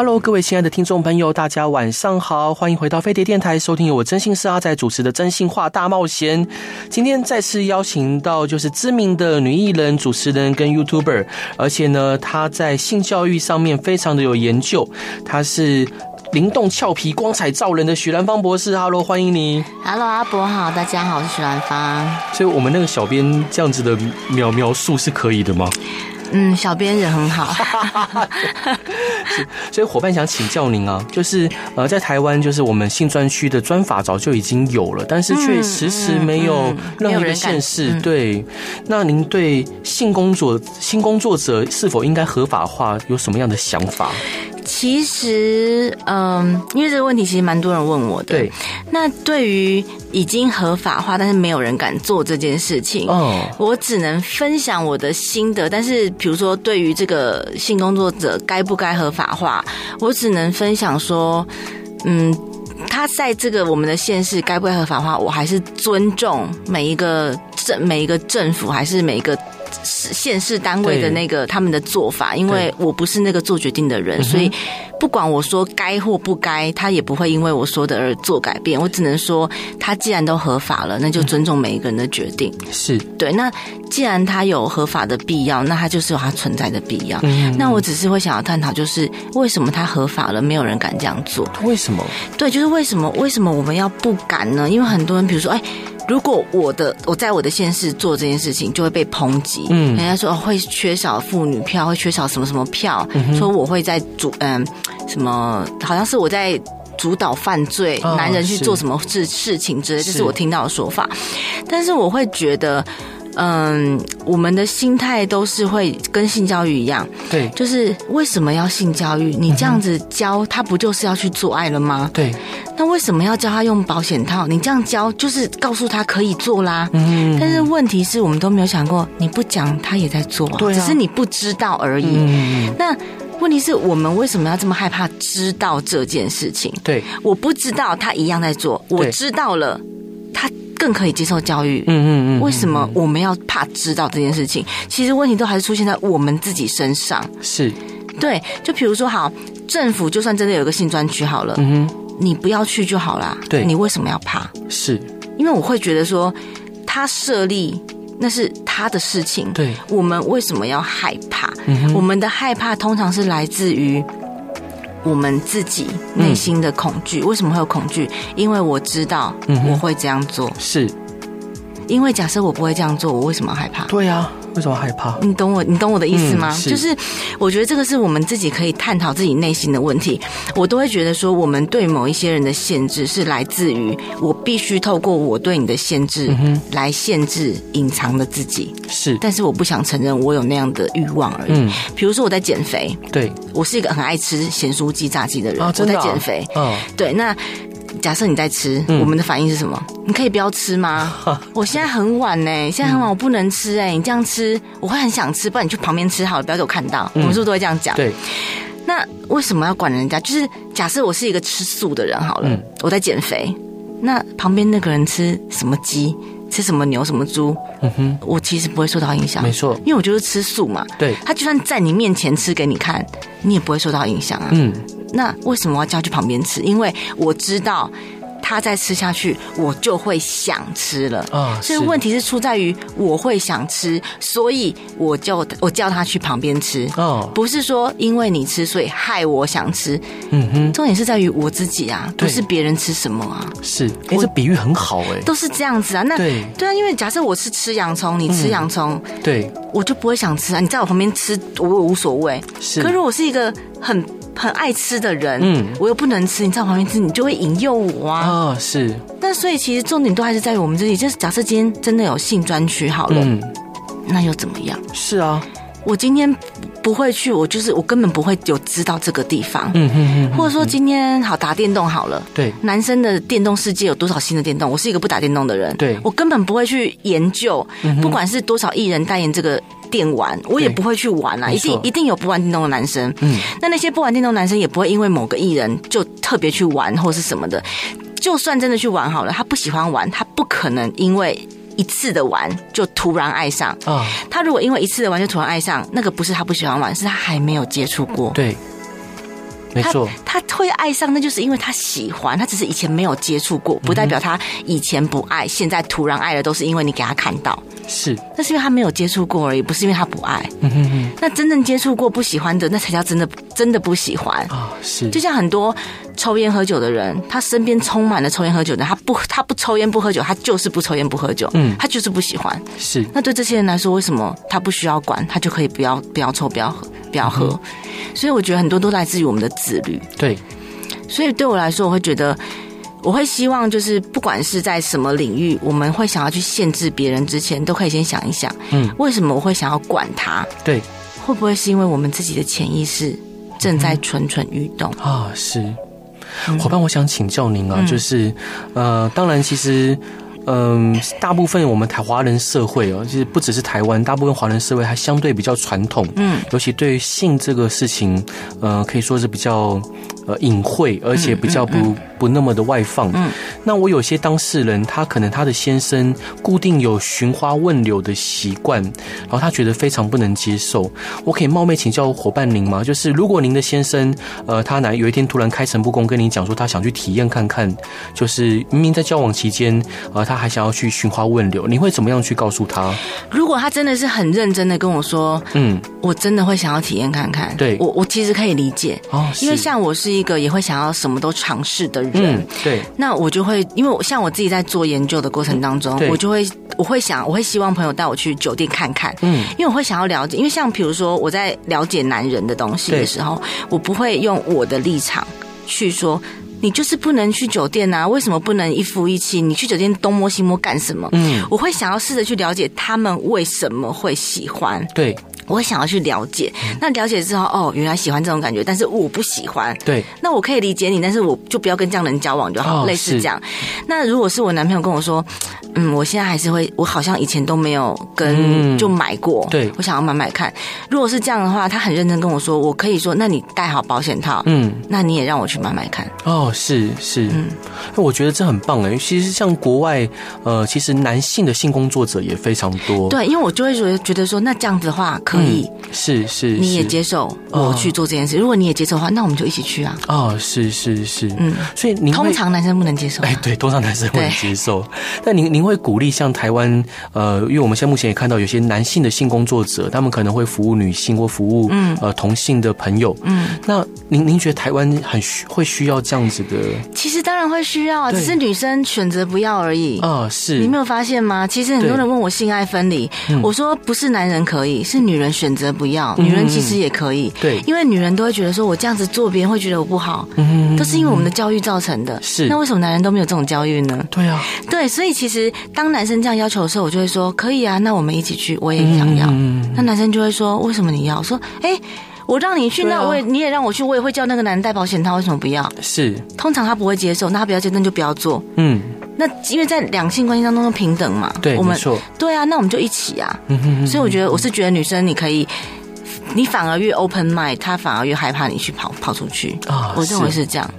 Hello，各位亲爱的听众朋友，大家晚上好，欢迎回到飞碟电台，收听由我真心是阿仔主持的《真心话大冒险》。今天再次邀请到就是知名的女艺人、主持人跟 YouTuber，而且呢，她在性教育上面非常的有研究。她是灵动俏皮、光彩照人的许兰芳博士。Hello，欢迎你。Hello，阿博好，大家好，我是许兰芳。所以，我们那个小编这样子的描描述是可以的吗？嗯，小编人很好 是，所以伙伴想请教您啊，就是呃，在台湾，就是我们性专区的专法早就已经有了，但是却迟迟没有任何一个县市、嗯嗯嗯、对。那您对性工作性工作者是否应该合法化有什么样的想法？其实，嗯，因为这个问题其实蛮多人问我的。对，那对于已经合法化，但是没有人敢做这件事情，哦，我只能分享我的心得。但是，比如说，对于这个性工作者该不该合法化，我只能分享说，嗯，他在这个我们的县市该不该合法化，我还是尊重每一个政每一个政府，还是每一个。县市单位的那个他们的做法，因为我不是那个做决定的人，所以不管我说该或不该，他也不会因为我说的而做改变。我只能说，他既然都合法了，那就尊重每一个人的决定。是对。那既然他有合法的必要，那他就是有他存在的必要。那我只是会想要探讨，就是为什么他合法了，没有人敢这样做？为什么？对，就是为什么？为什么我们要不敢呢？因为很多人，比如说，哎。如果我的我在我的县市做这件事情，就会被抨击。嗯，人家说会缺少妇女票，会缺少什么什么票，嗯、说我会在主嗯什么，好像是我在主导犯罪，哦、男人去做什么事事情之类，这是我听到的说法。但是我会觉得。嗯，我们的心态都是会跟性教育一样，对，就是为什么要性教育？你这样子教他，不就是要去做爱了吗？对，那为什么要教他用保险套？你这样教就是告诉他可以做啦。嗯，但是问题是我们都没有想过，你不讲他也在做，对，只是你不知道而已。嗯，那问题是我们为什么要这么害怕知道这件事情？对，我不知道他一样在做，我知道了。更可以接受教育，嗯嗯嗯。为什么我们要怕知道这件事情？其实问题都还是出现在我们自己身上。是，对。就比如说，好，政府就算真的有个性专区好了，嗯哼，你不要去就好啦。对，你为什么要怕？是，因为我会觉得说，他设立那是他的事情。对，我们为什么要害怕？嗯，我们的害怕通常是来自于。我们自己内心的恐惧，为什么会有恐惧？因为我知道我会这样做，是因为假设我不会这样做，我为什么害怕？对呀。为什么害怕？你懂我，你懂我的意思吗？嗯、是就是我觉得这个是我们自己可以探讨自己内心的问题。我都会觉得说，我们对某一些人的限制是来自于我必须透过我对你的限制来限制隐藏的自己。是，但是我不想承认我有那样的欲望而已。嗯，比如说我在减肥，对，我是一个很爱吃咸酥鸡、炸鸡的人。啊，的啊？我在减肥。嗯，对，那。假设你在吃，我们的反应是什么？嗯、你可以不要吃吗？我现在很晚呢，现在很晚，我不能吃哎。你这样吃，我会很想吃，不然你去旁边吃好了，不要给我看到。嗯、我们是不是都会这样讲？对。那为什么要管人家？就是假设我是一个吃素的人好了，嗯、我在减肥，那旁边那个人吃什么鸡，吃什么牛，什么猪，嗯哼，我其实不会受到影响。没错，因为我就是吃素嘛。对。他就算在你面前吃给你看，你也不会受到影响啊。嗯。那为什么我要叫去旁边吃？因为我知道他再吃下去，我就会想吃了。啊，所以问题是出在于我会想吃，所以我就我叫他去旁边吃。哦，不是说因为你吃，所以害我想吃。嗯哼，重点是在于我自己啊，不是别人吃什么啊。是，哎，这比喻很好哎，都是这样子啊。那对对啊，因为假设我是吃洋葱，你吃洋葱，对，我就不会想吃啊。你在我旁边吃，我无所谓。是，可是我是一个很。很爱吃的人，嗯，我又不能吃，你在我旁边吃，你就会引诱我啊。哦，是。那所以其实重点都还是在于我们自己。就是假设今天真的有性专区好了，嗯，那又怎么样？是啊，我今天不会去，我就是我根本不会有知道这个地方。嗯嗯嗯。或者说今天好打电动好了，对，男生的电动世界有多少新的电动？我是一个不打电动的人，对，我根本不会去研究，不管是多少艺人代言这个电玩，我也不会去玩啊。一定一定有不玩电动的男生，嗯，那那些不玩电动男生也不会因为某个艺人就特别去玩或是什么的。就算真的去玩好了，他不喜欢玩，他不可能因为一次的玩就突然爱上啊。他如果因为一次的玩就突然爱上，那个不是他不喜欢玩，是他还没有接触过。对。没错，他会爱上，那就是因为他喜欢，他只是以前没有接触过，不代表他以前不爱，现在突然爱了，都是因为你给他看到。是，那是因为他没有接触过而已，不是因为他不爱。嗯哼哼。那真正接触过不喜欢的，那才叫真的真的不喜欢啊。是，就像很多抽烟喝酒的人，他身边充满了抽烟喝酒的，他不他不抽烟不喝酒，他就是不抽烟不喝酒，嗯，他就是不喜欢。是，那对这些人来说，为什么他不需要管，他就可以不要不要抽不要喝？不要喝，所以我觉得很多都来自于我们的自律。对，所以对我来说，我会觉得，我会希望就是不管是在什么领域，我们会想要去限制别人之前，都可以先想一想，嗯，为什么我会想要管他？对，会不会是因为我们自己的潜意识正在蠢蠢欲动啊？是，伙伴，我想请教您啊，就是呃，当然，其实。嗯，大部分我们台华人社会哦，其实不只是台湾，大部分华人社会还相对比较传统，嗯，尤其对于性这个事情，呃，可以说是比较呃隐晦，而且比较不。嗯嗯嗯不那么的外放。嗯，那我有些当事人，他可能他的先生固定有寻花问柳的习惯，然后他觉得非常不能接受。我可以冒昧请教伙伴您吗？就是如果您的先生，呃，他哪有一天突然开诚布公跟您讲说他想去体验看看，就是明明在交往期间，呃，他还想要去寻花问柳，你会怎么样去告诉他？如果他真的是很认真的跟我说，嗯，我真的会想要体验看看。对，我我其实可以理解哦，因为像我是一个也会想要什么都尝试的人。嗯，对，那我就会，因为我像我自己在做研究的过程当中，我就会，我会想，我会希望朋友带我去酒店看看，嗯，因为我会想要了解，因为像比如说我在了解男人的东西的时候，我不会用我的立场去说，你就是不能去酒店啊，为什么不能一夫一妻？你去酒店东摸西摸干什么？嗯，我会想要试着去了解他们为什么会喜欢，对。我会想要去了解，那了解之后，哦，原来喜欢这种感觉，但是我不喜欢。对，那我可以理解你，但是我就不要跟这样的人交往就好，哦、类似这样。那如果是我男朋友跟我说，嗯，我现在还是会，我好像以前都没有跟就买过，嗯、对，我想要买买看。如果是这样的话，他很认真跟我说，我可以说，那你带好保险套，嗯，那你也让我去买买看。哦，是是，嗯，那我觉得这很棒哎。其实像国外，呃，其实男性的性工作者也非常多。对，因为我就会觉得觉得说，那这样子的话可以。嗯是是，你也接受我去做这件事。如果你也接受的话，那我们就一起去啊。哦，是是是，嗯，所以您通常男生不能接受。哎，对，通常男生不能接受。但您您会鼓励像台湾呃，因为我们现在目前也看到有些男性的性工作者，他们可能会服务女性或服务嗯呃同性的朋友。嗯，那您您觉得台湾很需会需要这样子的？其实当然会需要，只是女生选择不要而已。啊，是。你没有发现吗？其实很多人问我性爱分离，我说不是男人可以，是女人选择不要。女人其实也可以，对，因为女人都会觉得说，我这样子做，别人会觉得我不好，嗯，都是因为我们的教育造成的。是，那为什么男人都没有这种教育呢？对啊，对，所以其实当男生这样要求的时候，我就会说，可以啊，那我们一起去，我也想要。那男生就会说，为什么你要？说，哎，我让你去，那我也你也让我去，我也会叫那个男人带保险套，为什么不要？是，通常他不会接受，那他不要接受，那就不要做。嗯。那因为在两性关系当中平等嘛，对，我们错，对啊，那我们就一起啊。嗯哼，所以我觉得我是觉得女生你可以，你反而越 open mind，他反而越害怕你去跑跑出去啊。我认为是这样。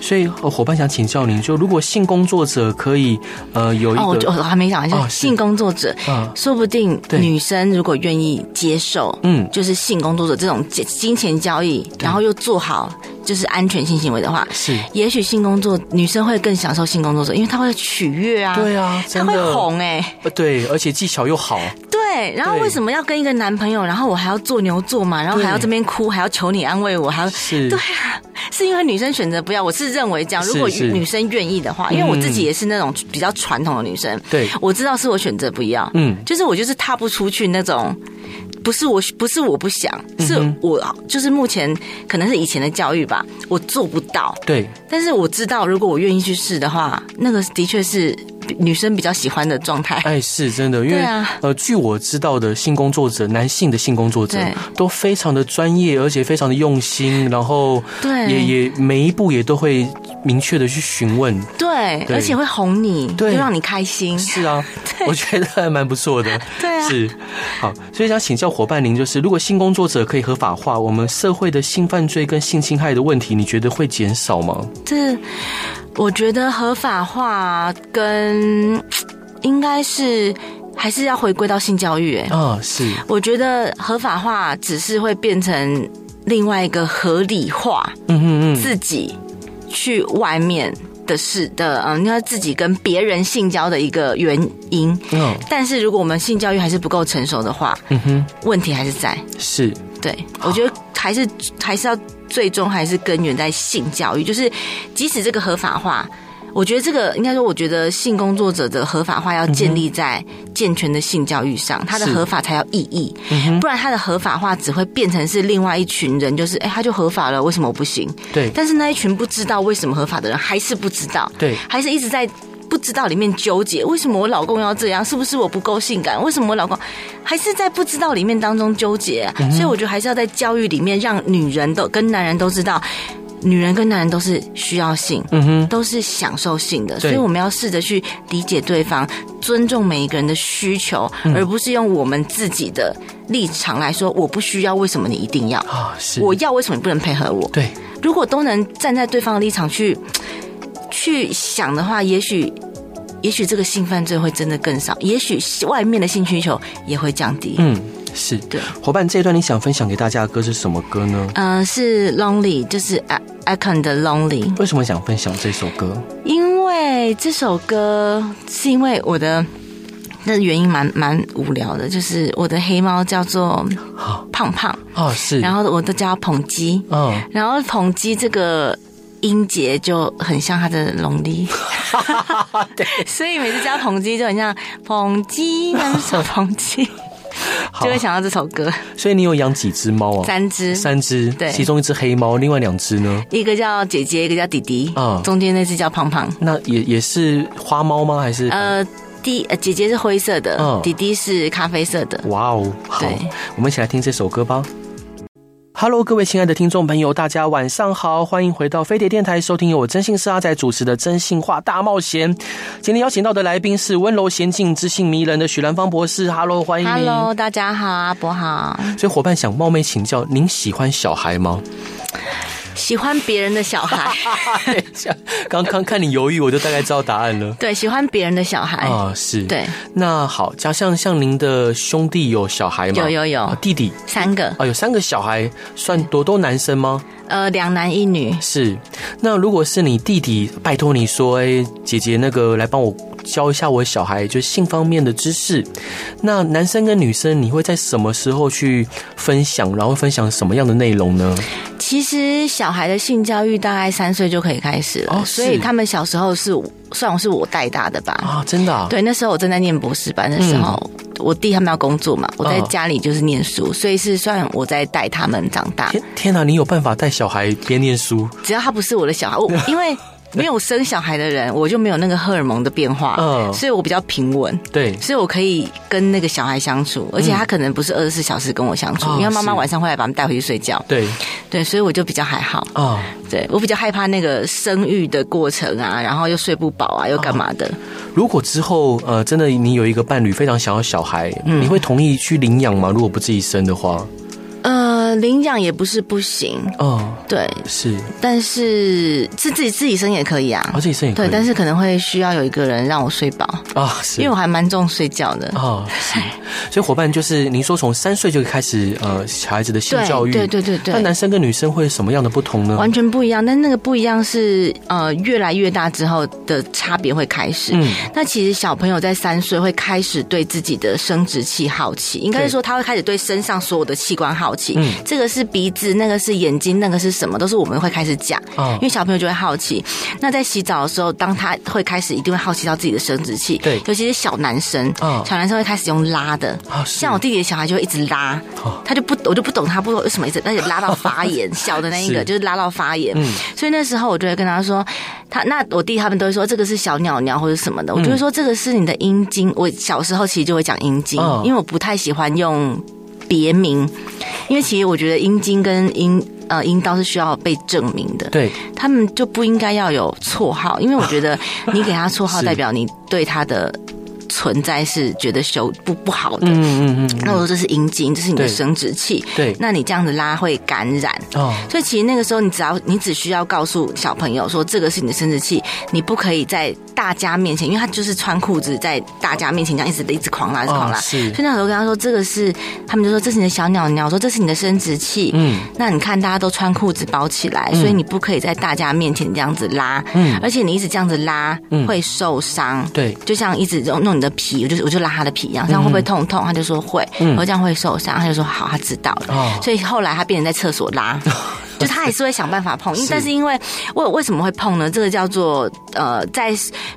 所以伙伴想请教您，就如果性工作者可以呃有一个，哦，我还没讲，就是。性工作者，说不定女生如果愿意接受，嗯，就是性工作者这种金钱交易，然后又做好。就是安全性行为的话，是。也许性工作女生会更享受性工作者，因为她会取悦啊，对啊，她会哄哎，对，而且技巧又好，对。然后为什么要跟一个男朋友，然后我还要做牛做马，然后还要这边哭，还要求你安慰我，还要是，对啊，是因为女生选择不要。我是认为这样，如果女生愿意的话，因为我自己也是那种比较传统的女生，对，我知道是我选择不要，嗯，就是我就是踏不出去那种。不是我，不是我不想，是我就是目前可能是以前的教育吧，我做不到。对，但是我知道，如果我愿意去试的话，那个的确是女生比较喜欢的状态。哎，是真的，因为、啊、呃，据我知道的性工作者，男性的性工作者都非常的专业，而且非常的用心，然后对，也也每一步也都会明确的去询问，对，对而且会哄你，对，就让你开心。是啊，我觉得还蛮不错的。对啊，是好，所以想请教伙伴您，就是如果性工作者可以合法化，我们社会的性犯罪跟性侵害的问题，你觉得会减少吗？这。我觉得合法化跟应该是还是要回归到性教育，哎，啊，是。我觉得合法化只是会变成另外一个合理化，嗯嗯嗯，自己去外面的事的，嗯，你要自己跟别人性交的一个原因。嗯，但是如果我们性教育还是不够成熟的话，嗯哼，问题还是在。是，对，我觉得还是还是要。最终还是根源在性教育，就是即使这个合法化，我觉得这个应该说，我觉得性工作者的合法化要建立在健全的性教育上，它的合法才有意义，不然它的合法化只会变成是另外一群人，就是哎，他就合法了，为什么我不行？对，但是那一群不知道为什么合法的人还是不知道，对，还是一直在。不知道里面纠结，为什么我老公要这样？是不是我不够性感？为什么我老公还是在不知道里面当中纠结啊？所以我觉得还是要在教育里面，让女人都跟男人都知道，女人跟男人都是需要性，嗯哼，都是享受性的。所以我们要试着去理解对方，尊重每一个人的需求，而不是用我们自己的立场来说，我不需要，为什么你一定要啊？是我要，为什么你不能配合我？对，如果都能站在对方的立场去。去想的话，也许，也许这个性犯罪会真的更少，也许外面的性需求也会降低。嗯，是对。伙伴，这一段你想分享给大家的歌是什么歌呢？嗯、呃，是 Lonely，就是 Icon 的 Lonely。为什么想分享这首歌？因为这首歌是因为我的那原因蛮蛮无聊的，就是我的黑猫叫做胖胖哦，是，然后我都叫它捧鸡，嗯，然后捧鸡这个。音节就很像他的龙力，对，所以每次叫捧鸡就很像捧鸡，那是捧鸡，就会想到这首歌。所以你有养几只猫啊？三只，三只，对，其中一只黑猫，另外两只呢？一个叫姐姐，一个叫弟弟，啊、嗯，中间那只叫胖胖。那也也是花猫吗？还是呃，弟呃姐姐是灰色的，嗯，弟弟是咖啡色的。哇哦，好，我们一起来听这首歌吧。Hello，各位亲爱的听众朋友，大家晚上好，欢迎回到飞碟电台，收听由我真心是阿仔主持的《真心话大冒险》。今天邀请到的来宾是温柔娴静、知性迷人的许兰芳博士。Hello，欢迎。Hello，大家好，阿伯好。所以伙伴想冒昧请教，您喜欢小孩吗？喜欢别人的小孩，刚刚看你犹豫，我就大概知道答案了。对，喜欢别人的小孩啊，是。对，那好，加上像您的兄弟有小孩吗？有有有，弟弟三个啊，有三个小孩，算多都男生吗？呃，两男一女。是。那如果是你弟弟，拜托你说，哎，姐姐那个来帮我。教一下我小孩就性方面的知识。那男生跟女生，你会在什么时候去分享？然后分享什么样的内容呢？其实小孩的性教育大概三岁就可以开始了，哦，所以他们小时候是算是我带大的吧？啊，真的啊？对，那时候我正在念博士班的时候，嗯，我弟他们要工作嘛，我在家里就是念书，所以是算我在带他们长大。天天哪，你有办法带小孩边念书？只要他不是我的小孩，我 因为。没有生小孩的人，我就没有那个荷尔蒙的变化，嗯，所以我比较平稳，对，所以我可以跟那个小孩相处，而且他可能不是二十四小时跟我相处，嗯，因为妈妈晚上会来把他们带回去睡觉，对，对，所以我就比较还好。啊，哦，对，我比较害怕那个生育的过程啊，然后又睡不饱啊，又干嘛的。如果之后呃，真的你有一个伴侣非常想要小孩，嗯，你会同意去领养吗？如果不自己生的话？呃，领养也不是不行。哦，对，是，但是是自己自己生也可以啊，哦，自己生也可以，对，但是可能会需要有一个人让我睡饱。啊，哦，是，因为我还蛮重睡觉的。哦，是，所以伙伴就是您说从三岁就开始呃小孩子的性教育，对对对对，那男生跟女生会有什么样的不同呢？完全不一样，但那个不一样是呃越来越大之后的差别会开始，嗯，那其实小朋友在三岁会开始对自己的生殖器好奇，应该是说他会开始对身上所有的器官好奇，嗯。这个是鼻子，那个是眼睛，那个是什么，都是我们会开始讲。哦，因为小朋友就会好奇。那在洗澡的时候，当他会开始一定会好奇到自己的生殖器，对，尤其是小男生，哦，小男生会开始用拉的。哦，像我弟弟的小孩就会一直拉，哦，他就不，我就不懂他不懂为什么一直，而且拉到发炎，小的那一个就是拉到发炎。嗯，所以那时候我就会跟他说，他那我弟他们都会说这个是小鸟鸟或者什么的，我就会说这个是你的阴茎。我小时候其实就会讲阴茎，哦，因为我不太喜欢用别名，因为其实我觉得阴茎跟阴呃阴道是需要被证明的，对，他们就不应该要有绰号，因为我觉得你给他绰号 代表你对他的。存在是觉得羞不不好的，嗯嗯嗯。那我说这是阴茎，这是你的生殖器，对。那你这样子拉会感染哦。所以其实那个时候，你只要你只需要告诉小朋友说，这个是你的生殖器，你不可以在大家面前，因为他就是穿裤子在大家面前这样一直一直狂拉，一直狂拉。是。所以那时候跟他说，这个是他们就说这是你的小鸟鸟，说这是你的生殖器。嗯。那你看大家都穿裤子包起来，所以你不可以在大家面前这样子拉。嗯。而且你一直这样子拉会受伤。对。就像一直弄弄。的皮，我就我就拉他的皮一样，这样会不会痛痛？他就说会，嗯，我这样会受伤，他就说好，他知道了。哦，所以后来他变成在厕所拉，就他还是会想办法碰，但是因为为为什么会碰呢？这个叫做呃，在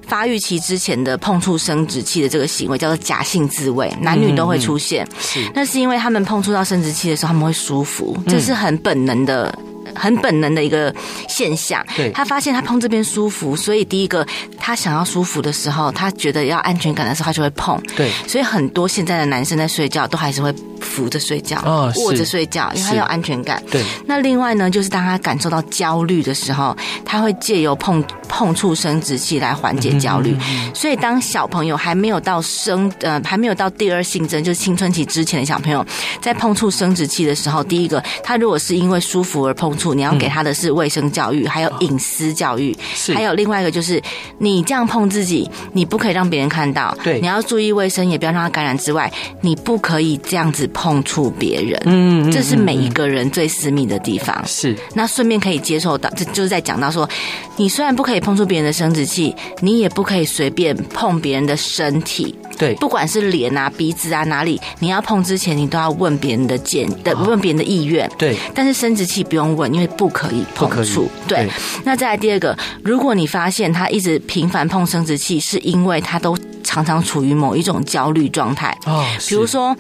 发育期之前的碰触生殖器的这个行为叫做假性自慰，男女都会出现。是，那是因为他们碰触到生殖器的时候，他们会舒服，这是很本能的。很本能的一个现象，对，他发现他碰这边舒服，所以第一个他想要舒服的时候，他觉得要安全感的时候，他就会碰，对，所以很多现在的男生在睡觉都还是会扶着睡觉，哦，卧着睡觉，因为他有安全感，对。那另外呢，就是当他感受到焦虑的时候，他会借由碰碰触生殖器来缓解焦虑，所以当小朋友还没有到生呃还没有到第二性征，就是青春期之前的小朋友，在碰触生殖器的时候，第一个他如果是因为舒服而碰触。你要给他的是卫生教育，嗯、还有隐私教育，是。还有另外一个就是，你这样碰自己，你不可以让别人看到，对，你要注意卫生，也不要让他感染之外，你不可以这样子碰触别人，嗯，这是每一个人最私密的地方，是。那顺便可以接受到，这就是在讲到说，你虽然不可以碰触别人的生殖器，你也不可以随便碰别人的身体。对，不管是脸啊、鼻子啊哪里，你要碰之前，你都要问别人的建的，问别人的意愿。对，但是生殖器不用问，因为不可以碰触。对，对，那再来第二个，如果你发现他一直频繁碰生殖器，是因为他都常常处于某一种焦虑状态。哦，比如说。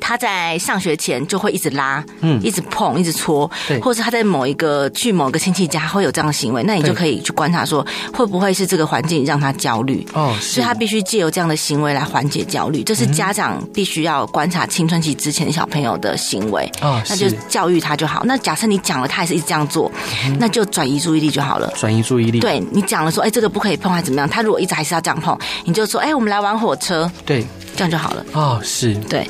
他在上学前就会一直拉，嗯，一直碰，一直搓，对，或者是他在某一个去某个亲戚家会有这样的行为，那你就可以去观察说，会不会是这个环境让他焦虑？哦，所以他必须借由这样的行为来缓解焦虑，这是家长必须要观察青春期之前的小朋友的行为，哦，那就教育他就好。那假设你讲了，他还是一直这样做，那就转移注意力就好了。转移注意力，对，你讲了说，哎，这个不可以碰，还怎么样？他如果一直还是要这样碰，你就说，哎，我们来玩火车，对。这样就好了。哦，是。对。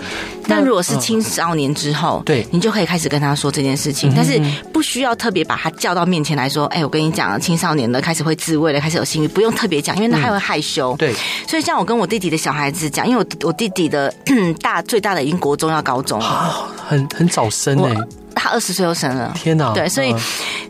但如果是青少年之后，对，你就可以开始跟他说这件事情，但是不需要特别把他叫到面前来说。哎，我跟你讲，青少年的开始会自慰了，开始有性欲，不用特别讲，因为他还会害羞。对，所以像我跟我弟弟的小孩子讲，因为我我弟弟的 大最大的已经国中要高中了，很很早生哎，他二十岁就生了，天哪！对，所以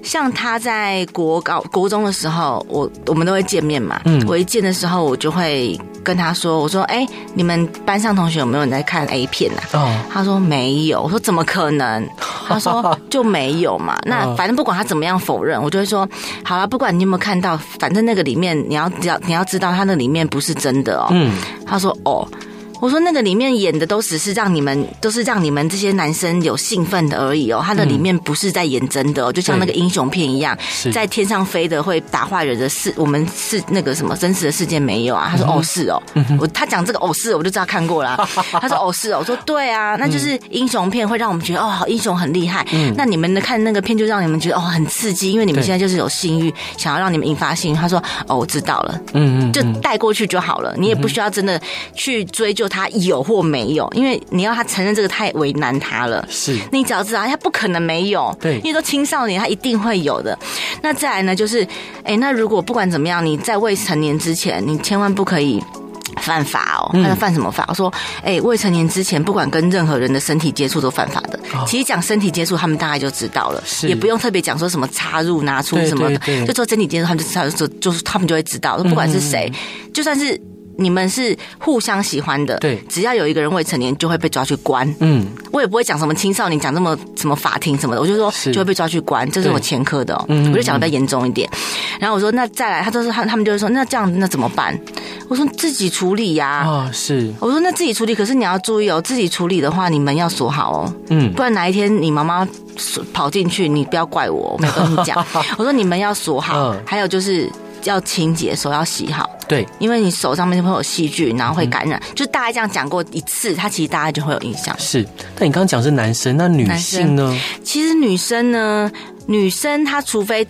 像他在国高国中的时候，我我们都会见面嘛。嗯，我一见的时候，我就会。跟他说：“我说，哎、欸，你们班上同学有没有人在看 A 片啊？”哦，他说没有。我说怎么可能？他说就没有嘛。那反正不管他怎么样否认，我就会说：好了，不管你有没有看到，反正那个里面你要只要你要知道，他那里面不是真的哦。嗯，他说哦。我说那个里面演的都只是让你们，都是让你们这些男生有兴奋的而已哦。他的里面不是在演真的哦，就像那个英雄片一样，在天上飞的会打坏人的事，我们是那个什么真实的事件没有啊？他说哦是哦，我他讲这个哦是，我就知道看过了。他说哦是哦，我说对啊，那就是英雄片会让我们觉得哦好英雄很厉害。那你们的看那个片就让你们觉得哦很刺激，因为你们现在就是有性欲，想要让你们引发性欲。他说哦我知道了，嗯嗯，就带过去就好了，你也不需要真的去追究。他有或没有，因为你要他承认这个太为难他了。是，你只要知道他不可能没有，对，因为都青少年他一定会有的。那再来呢，就是，哎，那如果不管怎么样，你在未成年之前，你千万不可以犯法哦。他说犯什么法？我说，哎，未成年之前，不管跟任何人的身体接触都犯法的。其实讲身体接触，他们大概就知道了，也不用特别讲说什么插入、拿出什么的，就做身体接触，他们就知道，就就是他们就会知道，不管是谁，就算是。你们是互相喜欢的，对，只要有一个人未成年，就会被抓去关。嗯，我也不会讲什么青少年，讲这么什么法庭什么的，我就说就会被抓去关，这是我前科的哦。嗯，我就讲的比较严重一点。然后我说那再来，他就是他他们就会说那这样那怎么办？我说自己处理呀。啊，是。我说那自己处理，可是你要注意哦，自己处理的话，你门要锁好哦。嗯，不然哪一天你妈妈跑进去，你不要怪我，我没跟你讲。我说你们要锁好，还有就是。要清洁，手要洗好。对，因为你手上面就会有细菌，然后会感染。嗯、就大概这样讲过一次，他其实大概就会有印象。是，但你刚刚讲是男生，那女性呢？其实女生呢，女生她除非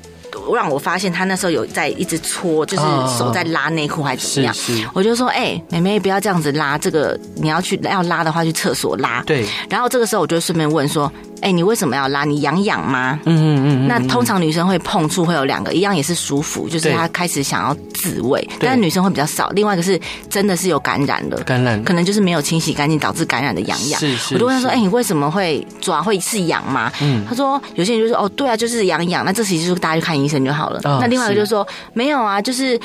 让我发现他那时候有在一直搓，就是手在拉内裤还是怎么样，是是我就说，哎、欸，妹妹不要这样子拉，这个你要去要拉的话去厕所拉。对，然后这个时候我就顺便问说。哎、欸，你为什么要拉？你痒痒吗？嗯嗯嗯。那通常女生会碰触会有两个，一样也是舒服，就是她开始想要自慰，但是女生会比较少。另外一个是真的是有感染了，感染可能就是没有清洗干净导致感染的痒痒。是是。我就问她说：“哎、欸，你为什么会抓？会是痒吗？”嗯。她说：“有些人就说哦，对啊，就是痒痒。那这其实就是大家去看医生就好了。哦”那另外一个就是说没有啊，就是。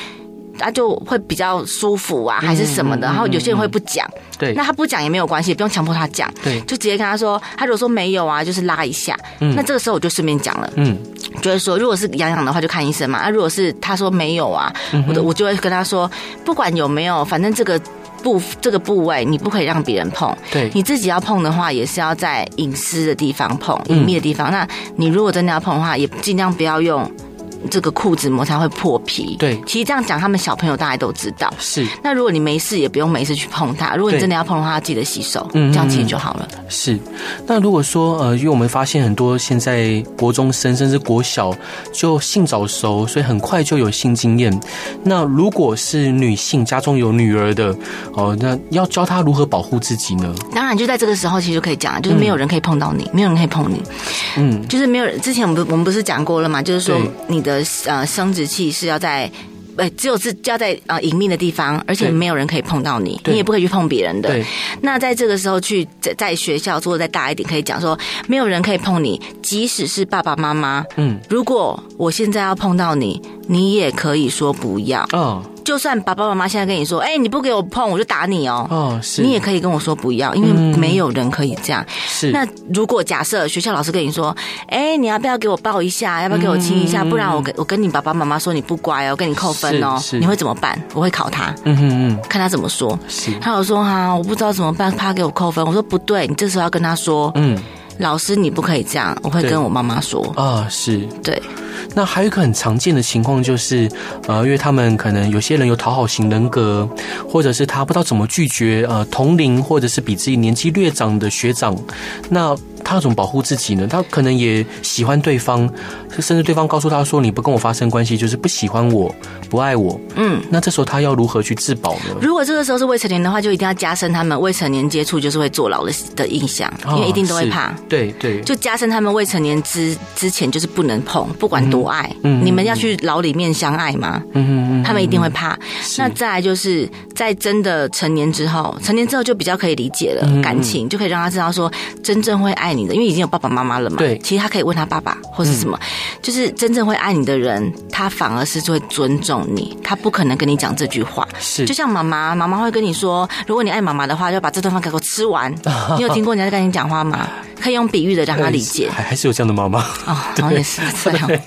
他就会比较舒服啊，还是什么的。然后有些人会不讲，对，那他不讲也没有关系，不用强迫他讲，对，就直接跟他说，他如果说没有啊，就是拉一下，嗯，那这个时候我就顺便讲了，嗯，就是说如果是痒痒的话就看医生嘛，那如果是他说没有啊，我的我就会跟他说，不管有没有，反正这个部这个部位你不可以让别人碰，对，你自己要碰的话也是要在隐私的地方碰，隐秘的地方。那你如果真的要碰的话，也尽量不要用。这个裤子摩擦会破皮。对，其实这样讲，他们小朋友大概都知道。是。那如果你没事，也不用没事去碰它。如果你真的要碰的话，要记得洗手。嗯，这样其实就好了。是。那如果说呃，因为我们发现很多现在国中生甚至国小就性早熟，所以很快就有性经验。那如果是女性家中有女儿的哦，那要教她如何保护自己呢？当然，就在这个时候，其实就可以讲，就是没有人可以碰到你，嗯、没有人可以碰你。嗯，就是没有人。之前我们我们不是讲过了吗？就是说你的。呃，生殖器是要在，呃，只有是要在呃隐秘的地方，而且没有人可以碰到你，你也不可以去碰别人的。那在这个时候去在在学校，做的再大一点，可以讲说，没有人可以碰你，即使是爸爸妈妈。嗯，如果我现在要碰到你，你也可以说不要。哦。就算爸爸妈妈现在跟你说，哎、欸，你不给我碰，我就打你哦。哦，是。你也可以跟我说不要，因为没有人可以这样。是。那如果假设学校老师跟你说，哎、欸，你要不要给我抱一下？要不要给我亲一下？不然我跟我跟你爸爸妈妈说你不乖哦，我跟你扣分哦。你会怎么办？我会考他。嗯嗯嗯。看他怎么说。是。他有说哈，我不知道怎么办，怕给我扣分。我说不对，你这时候要跟他说，嗯，老师你不可以这样，我会跟我妈妈说。啊，是。对。那还有一个很常见的情况就是，呃，因为他们可能有些人有讨好型人格，或者是他不知道怎么拒绝呃同龄或者是比自己年纪略长的学长，那。他要怎么保护自己呢？他可能也喜欢对方，甚至对方告诉他说：“你不跟我发生关系，就是不喜欢我，不爱我。”嗯，那这时候他要如何去自保呢？如果这个时候是未成年的话，就一定要加深他们未成年接触就是会坐牢的的印象，因为一定都会怕。对对，就加深他们未成年之之前就是不能碰，不管多爱，嗯，你们要去牢里面相爱吗？嗯嗯，他们一定会怕。那再来就是在真的成年之后，成年之后就比较可以理解了，感情就可以让他知道说真正会爱。因为已经有爸爸妈妈了嘛，对，其实他可以问他爸爸或是什么，嗯、就是真正会爱你的人，他反而是会尊重你，他不可能跟你讲这句话。是，就像妈妈，妈妈会跟你说，如果你爱妈妈的话，就把这顿饭给我吃完。你有听过人家在跟你讲话吗？可以用比喻的让他理解。还还是有这样的妈妈 哦，好像也是这样。对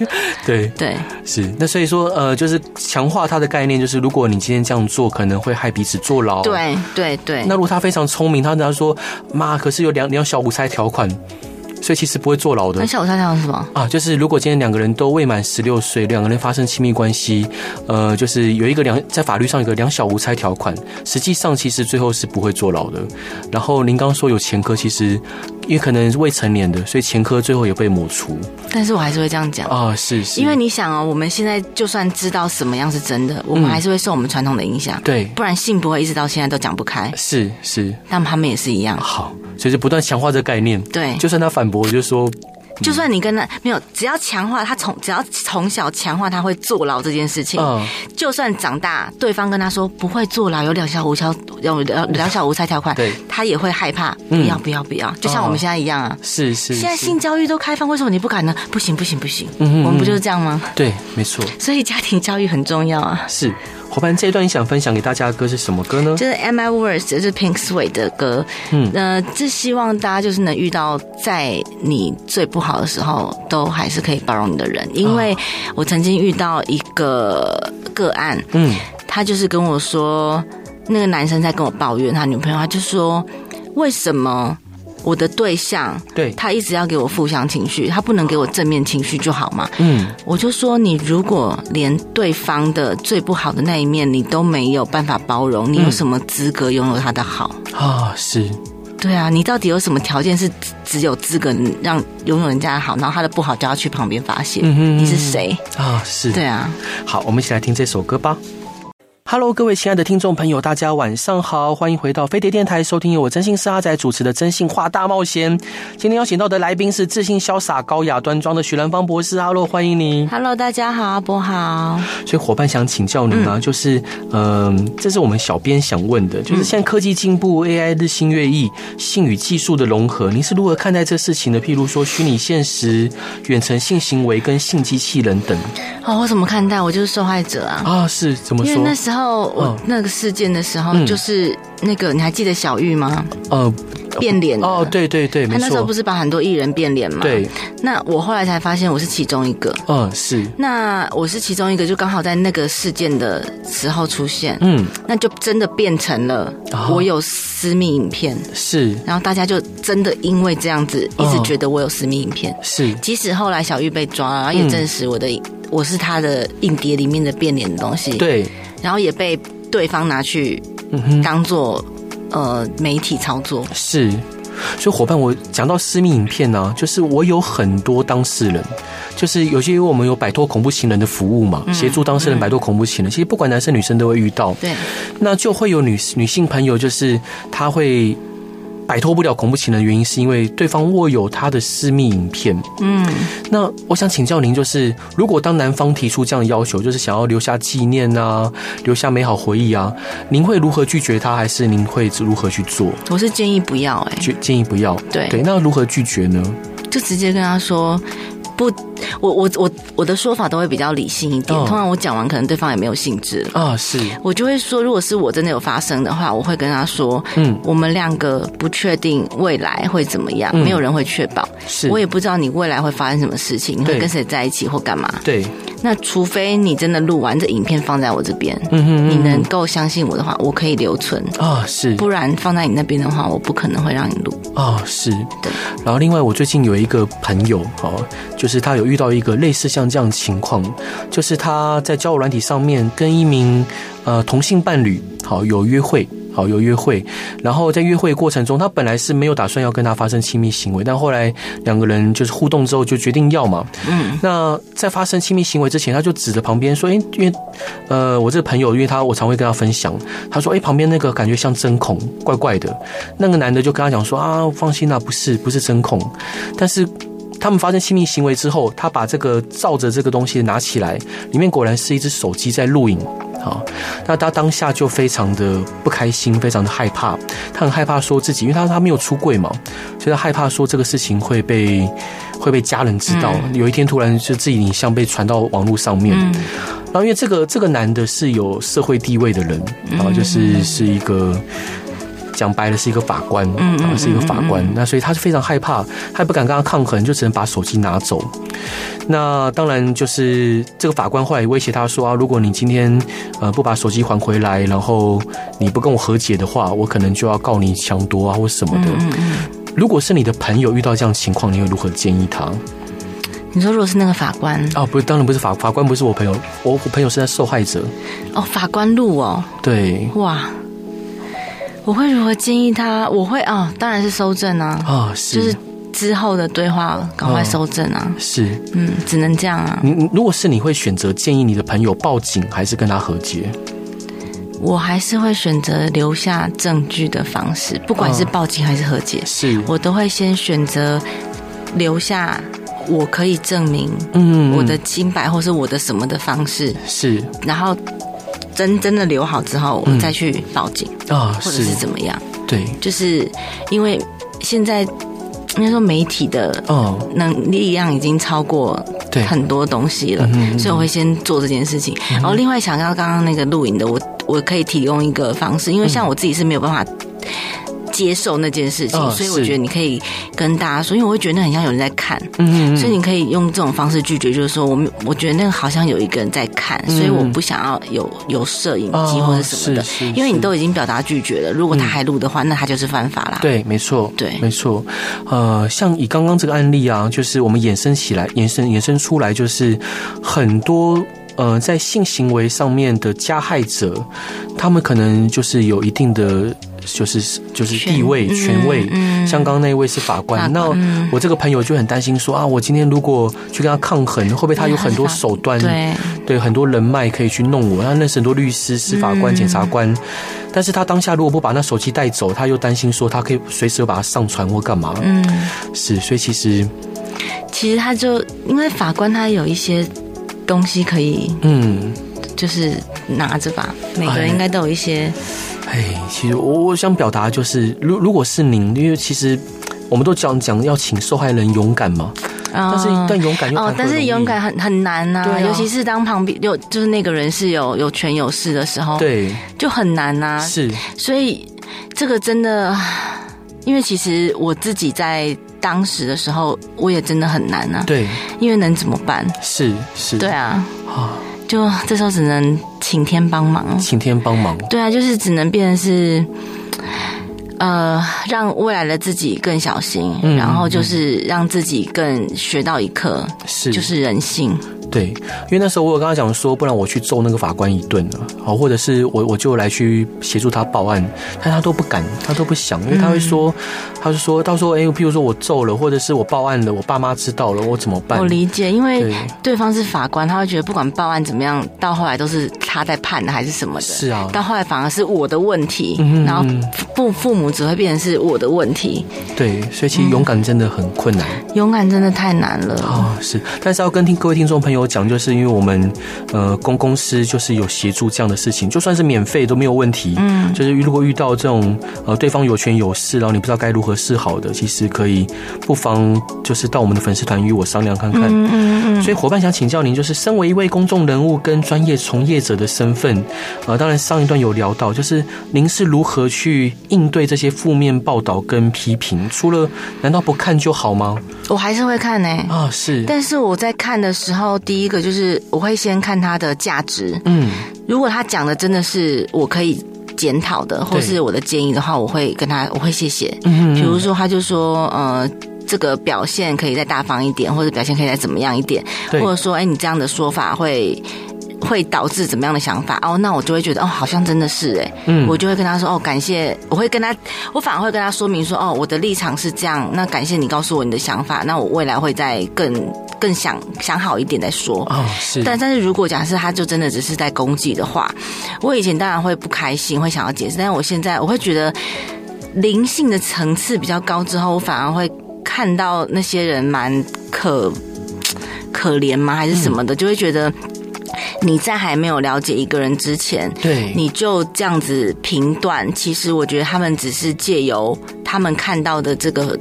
对，对是。那所以说，呃，就是强化他的概念，就是如果你今天这样做，可能会害彼此坐牢。对对对。那如果他非常聪明，他跟他说，妈，可是有两两小无猜条款。所以其实不会坐牢的。很小五猜条是吗？啊，就是如果今天两个人都未满十六岁，两个人发生亲密关系，呃，就是有一个两在法律上有个两小无猜条款，实际上其实最后是不会坐牢的。然后您刚刚说有前科，其实因为可能是未成年的，所以前科最后也被抹除。但是我还是会这样讲啊，是是，因为你想哦，我们现在就算知道什么样是真的，我们还是会受我们传统的影响，嗯，对，不然性不会一直到现在都讲不开。是是，但他们也是一样。好。所以就不断强化这个概念，对，就算他反驳，我就说，就算你跟他没有，只要强化他从，只要从小强化他会坐牢这件事情，嗯，就算长大，对方跟他说不会坐牢，有两小无猜，有两两小无猜条款，对，他也会害怕，不要不要不要，就像我们现在一样啊，是是，现在性教育都开放，为什么你不敢呢？不行不行不行，我们不就是这样吗？对，没错，所以家庭教育很重要啊，是。伙伴，这一段你想分享给大家的歌是什么歌呢？就是 Am I Worth，就是 Pink Suede 的歌。嗯，呃，这希望大家就是能遇到在你最不好的时候，都还是可以包容你的人。因为我曾经遇到一个个案，嗯，他就是跟我说，那个男生在跟我抱怨他女朋友，他就说为什么？我的对象，对，他一直要给我负向情绪，他不能给我正面情绪就好嘛？嗯，我就说，你如果连对方的最不好的那一面你都没有办法包容，你有什么资格拥有他的好啊？是，对啊，你到底有什么条件是只有资格让拥有人家的好，然后他的不好就要去旁边发泄？嗯哼，你是谁啊？是，对啊。好，我们一起来听这首歌吧。Hello，各位亲爱的听众朋友，大家晚上好，欢迎回到飞碟电台，收听由我真心是阿仔主持的《真心话大冒险》。今天邀请到的来宾是自信潇洒、高雅端庄的徐兰芳博士。Hello，欢迎你。Hello，大家好，阿博好。所以伙伴想请教您啊，嗯、就是，嗯、呃，这是我们小编想问的，就是现在科技进步，AI 日新月异，性与技术的融合，您是如何看待这事情的？譬如说虚拟现实、远程性行为跟性机器人等。哦，我怎么看待？我就是受害者啊！啊，是怎么说？因为那时候。我那个事件的时候，就是那个，你还记得小玉吗？呃，变脸哦，对对对，他那时候不是把很多艺人变脸吗？对。那我后来才发现，我是其中一个。嗯，是。那我是其中一个，就刚好在那个事件的时候出现。嗯，那就真的变成了我有私密影片。是。然后大家就真的因为这样子，一直觉得我有私密影片。是。即使后来小玉被抓了，然后也证实我的我是他的硬碟里面的变脸的东西。对。然后也被对方拿去当做呃媒体操作，是。所以伙伴，我讲到私密影片呢、啊，就是我有很多当事人，就是有些我们有摆脱恐怖情人的服务嘛，协助当事人摆脱恐怖情人。其实不管男生女生都会遇到，对。那就会有女女性朋友，就是她会。摆脱不了恐怖情人的原因，是因为对方握有他的私密影片。嗯，那我想请教您，就是如果当男方提出这样的要求，就是想要留下纪念啊，留下美好回忆啊，您会如何拒绝他，还是您会如何去做？我是建议不要、欸，哎，建建议不要。对对，那如何拒绝呢？就直接跟他说。不，我我我我的说法都会比较理性一点。通常我讲完，可能对方也没有兴致了啊。是，我就会说，如果是我真的有发生的话，我会跟他说，嗯，我们两个不确定未来会怎么样，没有人会确保。是，我也不知道你未来会发生什么事情，你会跟谁在一起或干嘛。对。那除非你真的录完这影片放在我这边，嗯哼，你能够相信我的话，我可以留存啊。是，不然放在你那边的话，我不可能会让你录啊。是，对。然后另外，我最近有一个朋友，哦，就是他有遇到一个类似像这样情况，就是他在交友软体上面跟一名呃同性伴侣好有约会。好，有约会，然后在约会过程中，他本来是没有打算要跟他发生亲密行为，但后来两个人就是互动之后就决定要嘛。嗯，那在发生亲密行为之前，他就指着旁边说：“哎，因为呃，我这个朋友，因为他我常会跟他分享，他说：哎，旁边那个感觉像针孔，怪怪的。那个男的就跟他讲说：啊，放心啦，不是，不是针孔。但是他们发生亲密行为之后，他把这个照着这个东西拿起来，里面果然是一只手机在录影。”好，那他当下就非常的不开心，非常的害怕。他很害怕说自己，因为他他没有出柜嘛，所以他害怕说这个事情会被会被家人知道。嗯、有一天突然就自己影像被传到网络上面，嗯、然后因为这个这个男的是有社会地位的人，然后就是是一个。讲白了是一个法官，嗯，是一个法官，那所以他是非常害怕，他也不敢跟他抗衡，就只能把手机拿走。那当然就是这个法官后来威胁他说啊，如果你今天呃不把手机还回来，然后你不跟我和解的话，我可能就要告你抢夺啊或什么的。如果是你的朋友遇到这样情况，你会如何建议他？你说如果是那个法官啊，不是，当然不是法法官，不是我朋友，我我朋友是在受害者。哦，法官路哦，对，哇。我会如何建议他？我会啊、哦，当然是收证啊，啊、哦，是，就是之后的对话赶快收证啊，是，嗯，只能这样啊。你如果是你会选择建议你的朋友报警，还是跟他和解？我还是会选择留下证据的方式，不管是报警还是和解，是我都会先选择留下我可以证明嗯我的清白或是我的什么的方式是，然后。真真的留好之后，我再去报警啊，或者是怎么样？对，就是因为现在应该说媒体的哦。能力量已经超过很多东西了，嗯、所以我会先做这件事情。嗯、然后另外想要刚刚那个录影的，我我可以提供一个方式，因为像我自己是没有办法。接受那件事情，哦、所以我觉得你可以跟大家说，因为我会觉得那很像有人在看，嗯，所以你可以用这种方式拒绝，就是说，我们我觉得那个好像有一个人在看，嗯、所以我不想要有有摄影机或者什么的，哦、因为你都已经表达拒绝了，如果他还录的话，嗯、那他就是犯法啦。对，没错，对，没错。呃，像以刚刚这个案例啊，就是我们衍生起来，衍生衍生出来，就是很多呃，在性行为上面的加害者，他们可能就是有一定的。就是就是地位权位，嗯嗯、像刚刚那一位是法官，那我这个朋友就很担心说啊，我今天如果去跟他抗衡，会不会他有很多手段？对对，很多人脉可以去弄我，他认识很多律师、司法官、检察官，嗯、但是他当下如果不把那手机带走，他又担心说他可以随时把它上传或干嘛？嗯，是，所以其实其实他就因为法官他有一些东西可以，嗯，就是拿着吧，每个人应该都有一些。哎，其实我我想表达就是，如如果是您，因为其实我们都讲讲要请受害人勇敢嘛，但是但勇敢又哦，但是勇敢很很难呐，对，尤其是当旁边有就是那个人是有有权有势的时候，对，就很难呐。是，所以这个真的，因为其实我自己在当时的时候，我也真的很难呐。对，因为能怎么办？是是，对啊，啊。就这时候只能请天帮忙，请天帮忙。对啊，就是只能变成是，呃，让未来的自己更小心，嗯、然后就是让自己更学到一课，是就是人性。对，因为那时候我有跟他讲说，不然我去揍那个法官一顿了，好，或者是我我就来去协助他报案，但他都不敢，他都不想，因为他会说，嗯、他就说到时候，哎，譬如说我揍了，或者是我报案了，我爸妈知道了，我怎么办？我理解，因为对方是法官，他会觉得不管报案怎么样，到后来都是他在判的，还是什么的。是啊，到后来反而是我的问题，嗯、然后父父母只会变成是我的问题。对，所以其实勇敢真的很困难，嗯、勇敢真的太难了。哦，是，但是要跟听各位听众朋友。我讲就是因为我们呃公公司就是有协助这样的事情，就算是免费都没有问题。嗯，就是如果遇到这种呃对方有权有势，然后你不知道该如何是好的，其实可以不妨就是到我们的粉丝团与我商量看看。嗯嗯嗯。所以伙伴想请教您，就是身为一位公众人物跟专业从业者的身份，呃，当然上一段有聊到，就是您是如何去应对这些负面报道跟批评？除了难道不看就好吗？我还是会看呢。啊，是。但是我在看的时候。第一个就是我会先看他的价值，嗯，如果他讲的真的是我可以检讨的，或是我的建议的话，我会跟他，我会谢谢。嗯，比如说他就说，呃，这个表现可以再大方一点，或者表现可以再怎么样一点，或者说，哎，你这样的说法会。会导致怎么样的想法哦？那我就会觉得哦，好像真的是哎，嗯，我就会跟他说哦，感谢，我会跟他，我反而会跟他说明说哦，我的立场是这样，那感谢你告诉我你的想法，那我未来会再更更想想好一点再说哦，是。但但是如果假设他就真的只是在攻击的话，我以前当然会不开心，会想要解释，但是我现在我会觉得灵性的层次比较高之后，我反而会看到那些人蛮可可怜吗？还是什么的，嗯、就会觉得。你在还没有了解一个人之前，对，你就这样子评断，其实我觉得他们只是借由他们看到的这个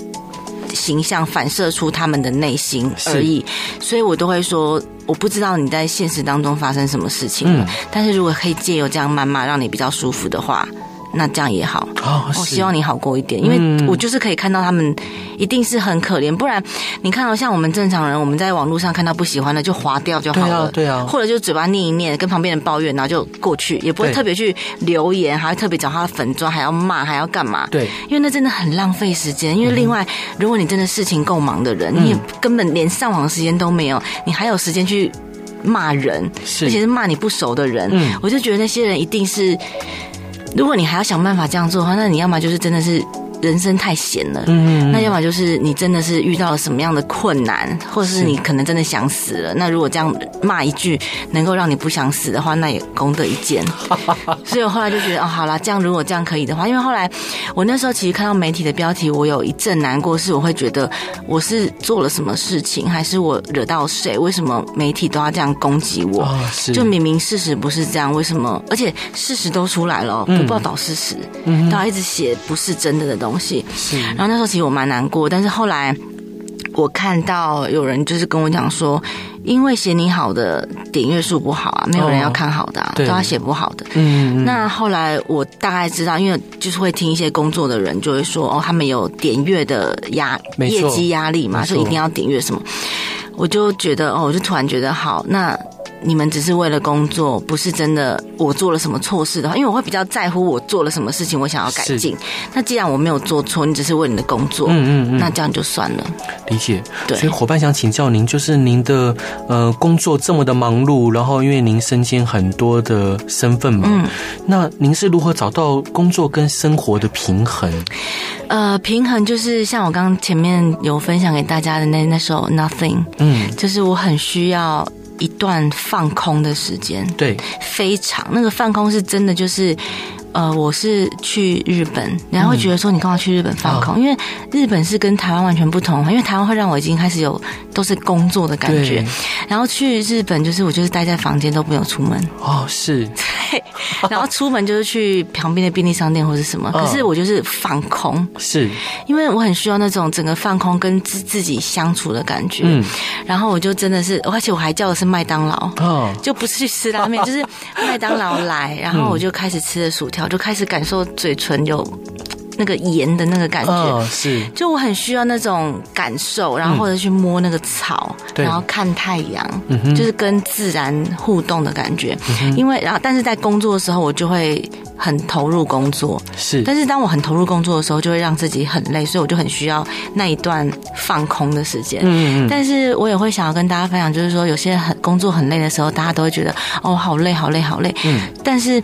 形象反射出他们的内心而已，所以我都会说，我不知道你在现实当中发生什么事情，嗯，但是如果可以借由这样谩骂让你比较舒服的话。那这样也好，我希望你好过一点，因为我就是可以看到他们一定是很可怜，不然你看到像我们正常人，我们在网络上看到不喜欢的就划掉就好了，对啊，或者就嘴巴念一念，跟旁边人抱怨，然后就过去，也不会特别去留言，还会特别找他的粉砖，还要骂，还要干嘛？对，因为那真的很浪费时间。因为另外，如果你真的事情够忙的人，你也根本连上网的时间都没有，你还有时间去骂人，而且是骂你不熟的人，我就觉得那些人一定是。如果你还要想办法这样做的话，那你要么就是真的是。人生太闲了，嗯，那要么就是你真的是遇到了什么样的困难，或者是你可能真的想死了。那如果这样骂一句能够让你不想死的话，那也功德一件。所以我后来就觉得，哦，好啦，这样如果这样可以的话，因为后来我那时候其实看到媒体的标题，我有一阵难过，是我会觉得我是做了什么事情，还是我惹到谁？为什么媒体都要这样攻击我？就明明事实不是这样，为什么？而且事实都出来了，不报道事实，都要一直写不是真的的东西。东西是，然后那时候其实我蛮难过，但是后来我看到有人就是跟我讲说，因为写你好的点阅数不好啊，没有人要看好的，啊，哦、都要写不好的。嗯，那后来我大概知道，因为就是会听一些工作的人就会说，哦，他们有点阅的压业绩压力嘛，所以一定要点阅什么。我就觉得，哦，我就突然觉得好那。你们只是为了工作，不是真的我做了什么错事的话，因为我会比较在乎我做了什么事情，我想要改进。那既然我没有做错，你只是为你的工作，嗯嗯嗯，那这样就算了。理解。对。所以伙伴想请教您，就是您的呃工作这么的忙碌，然后因为您身兼很多的身份嘛，嗯，那您是如何找到工作跟生活的平衡？呃，平衡就是像我刚刚前面有分享给大家的那那首 Nothing，嗯，就是我很需要。一段放空的时间，对，非常那个放空是真的，就是。呃，我是去日本，然后会觉得说，你干嘛去日本放空？嗯、因为日本是跟台湾完全不同，因为台湾会让我已经开始有都是工作的感觉，然后去日本就是我就是待在房间都不用出门。哦，是。对，然后出门就是去旁边的便利商店或者什么，可是我就是放空，是因为我很需要那种整个放空跟自自己相处的感觉。嗯，然后我就真的是，而且我还叫的是麦当劳，哦，就不是去吃拉面，就是麦当劳来，然后我就开始吃了薯条。我就开始感受嘴唇有那个盐的那个感觉，哦，是，就我很需要那种感受，然后或者去摸那个草，嗯、然后看太阳，就是跟自然互动的感觉。嗯、因为然后，但是在工作的时候，我就会很投入工作，是。但是当我很投入工作的时候，就会让自己很累，所以我就很需要那一段放空的时间。嗯嗯。但是我也会想要跟大家分享，就是说，有些很工作很累的时候，大家都会觉得哦，好累，好累，好累。嗯。但是。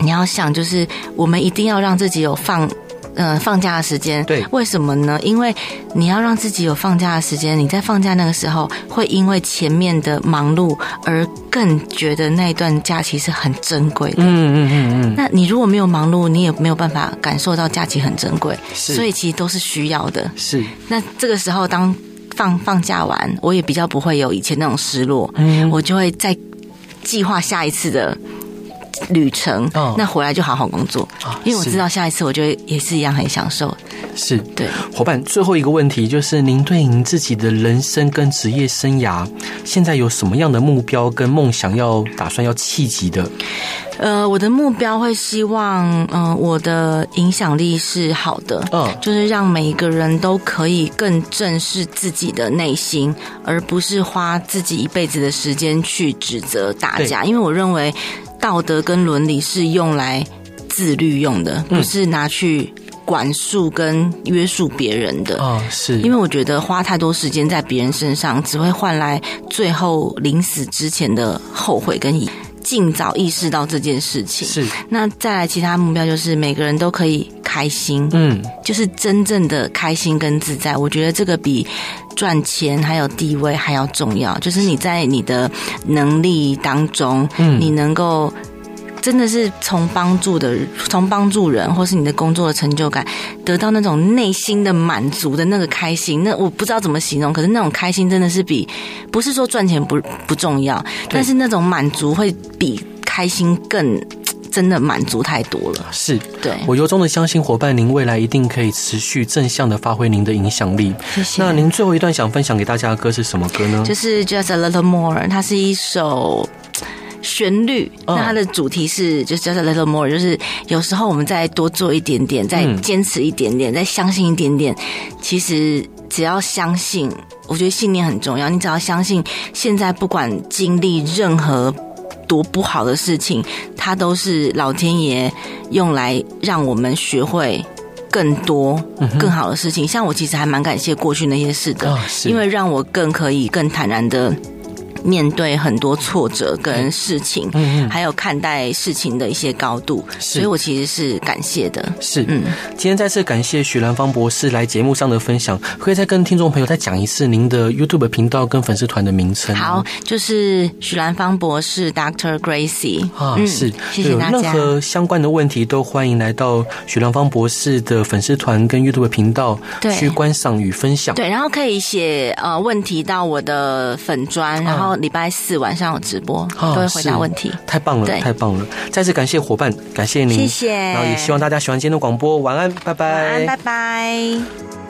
你要想，就是我们一定要让自己有放，嗯、呃，放假的时间。对，为什么呢？因为你要让自己有放假的时间，你在放假那个时候，会因为前面的忙碌而更觉得那段假期是很珍贵的。嗯嗯嗯嗯。那你如果没有忙碌，你也没有办法感受到假期很珍贵。是。所以其实都是需要的。是。那这个时候，当放放假完，我也比较不会有以前那种失落。嗯。我就会再计划下一次的。旅程，哦，那回来就好好工作，哦，因为我知道下一次我就也是一样很享受。是。对，伙伴，最后一个问题就是，您对您自己的人生跟职业生涯，现在有什么样的目标跟梦想要打算要契及的？呃，我的目标会希望，嗯、呃，我的影响力是好的，嗯，就是让每一个人都可以更正视自己的内心，而不是花自己一辈子的时间去指责大家，因为我认为。道德跟伦理是用来自律用的，不是拿去管束跟约束别人的。哦，是。因为我觉得花太多时间在别人身上，只会换来最后临死之前的后悔跟遗。尽早意识到这件事情。是。那再来其他目标就是每个人都可以开心。嗯。就是真正的开心跟自在，我觉得这个比赚钱还有地位还要重要。就是你在你的能力当中，嗯，你能够真的是从帮助的，从帮助人，或是你的工作的成就感，得到那种内心的满足的那个开心。那我不知道怎么形容，可是那种开心真的是比不是说赚钱不不重要，但是那种满足会比开心更。真的满足太多了，是对。我由衷的相信伙伴，您未来一定可以持续正向的发挥您的影响力。谢谢。那您最后一段想分享给大家的歌是什么歌呢？就是 Just a Little More，它是一首旋律，那它的主题是就是 Just a Little More，就是有时候我们再多做一点点，再坚持一点点，再相信一点点。其实只要相信，我觉得信念很重要。你只要相信，现在不管经历任何。多不好的事情，它都是老天爷用来让我们学会更多更好的事情。像我其实还蛮感谢过去那些事的，因为让我更可以更坦然的。面对很多挫折跟事情，嗯，还有看待事情的一些高度，所以我其实是感谢的。是，嗯，今天再次感谢许兰芳博士来节目上的分享，可以再跟听众朋友再讲一次您的 YouTube 频道跟粉丝团的名称。好，就是许兰芳博士 Dr. Gracie 啊，是，谢谢大家。任何相关的问题都欢迎来到许兰芳博士的粉丝团跟 YouTube 频道去观赏与分享。对，然后可以写呃问题到我的粉砖，然后。礼拜四晚上有直播，都会回答问题。太棒了，太棒了！再次感谢伙伴，感谢您，谢谢。然后也希望大家喜欢今天的广播，晚安，拜拜，晚安，拜拜。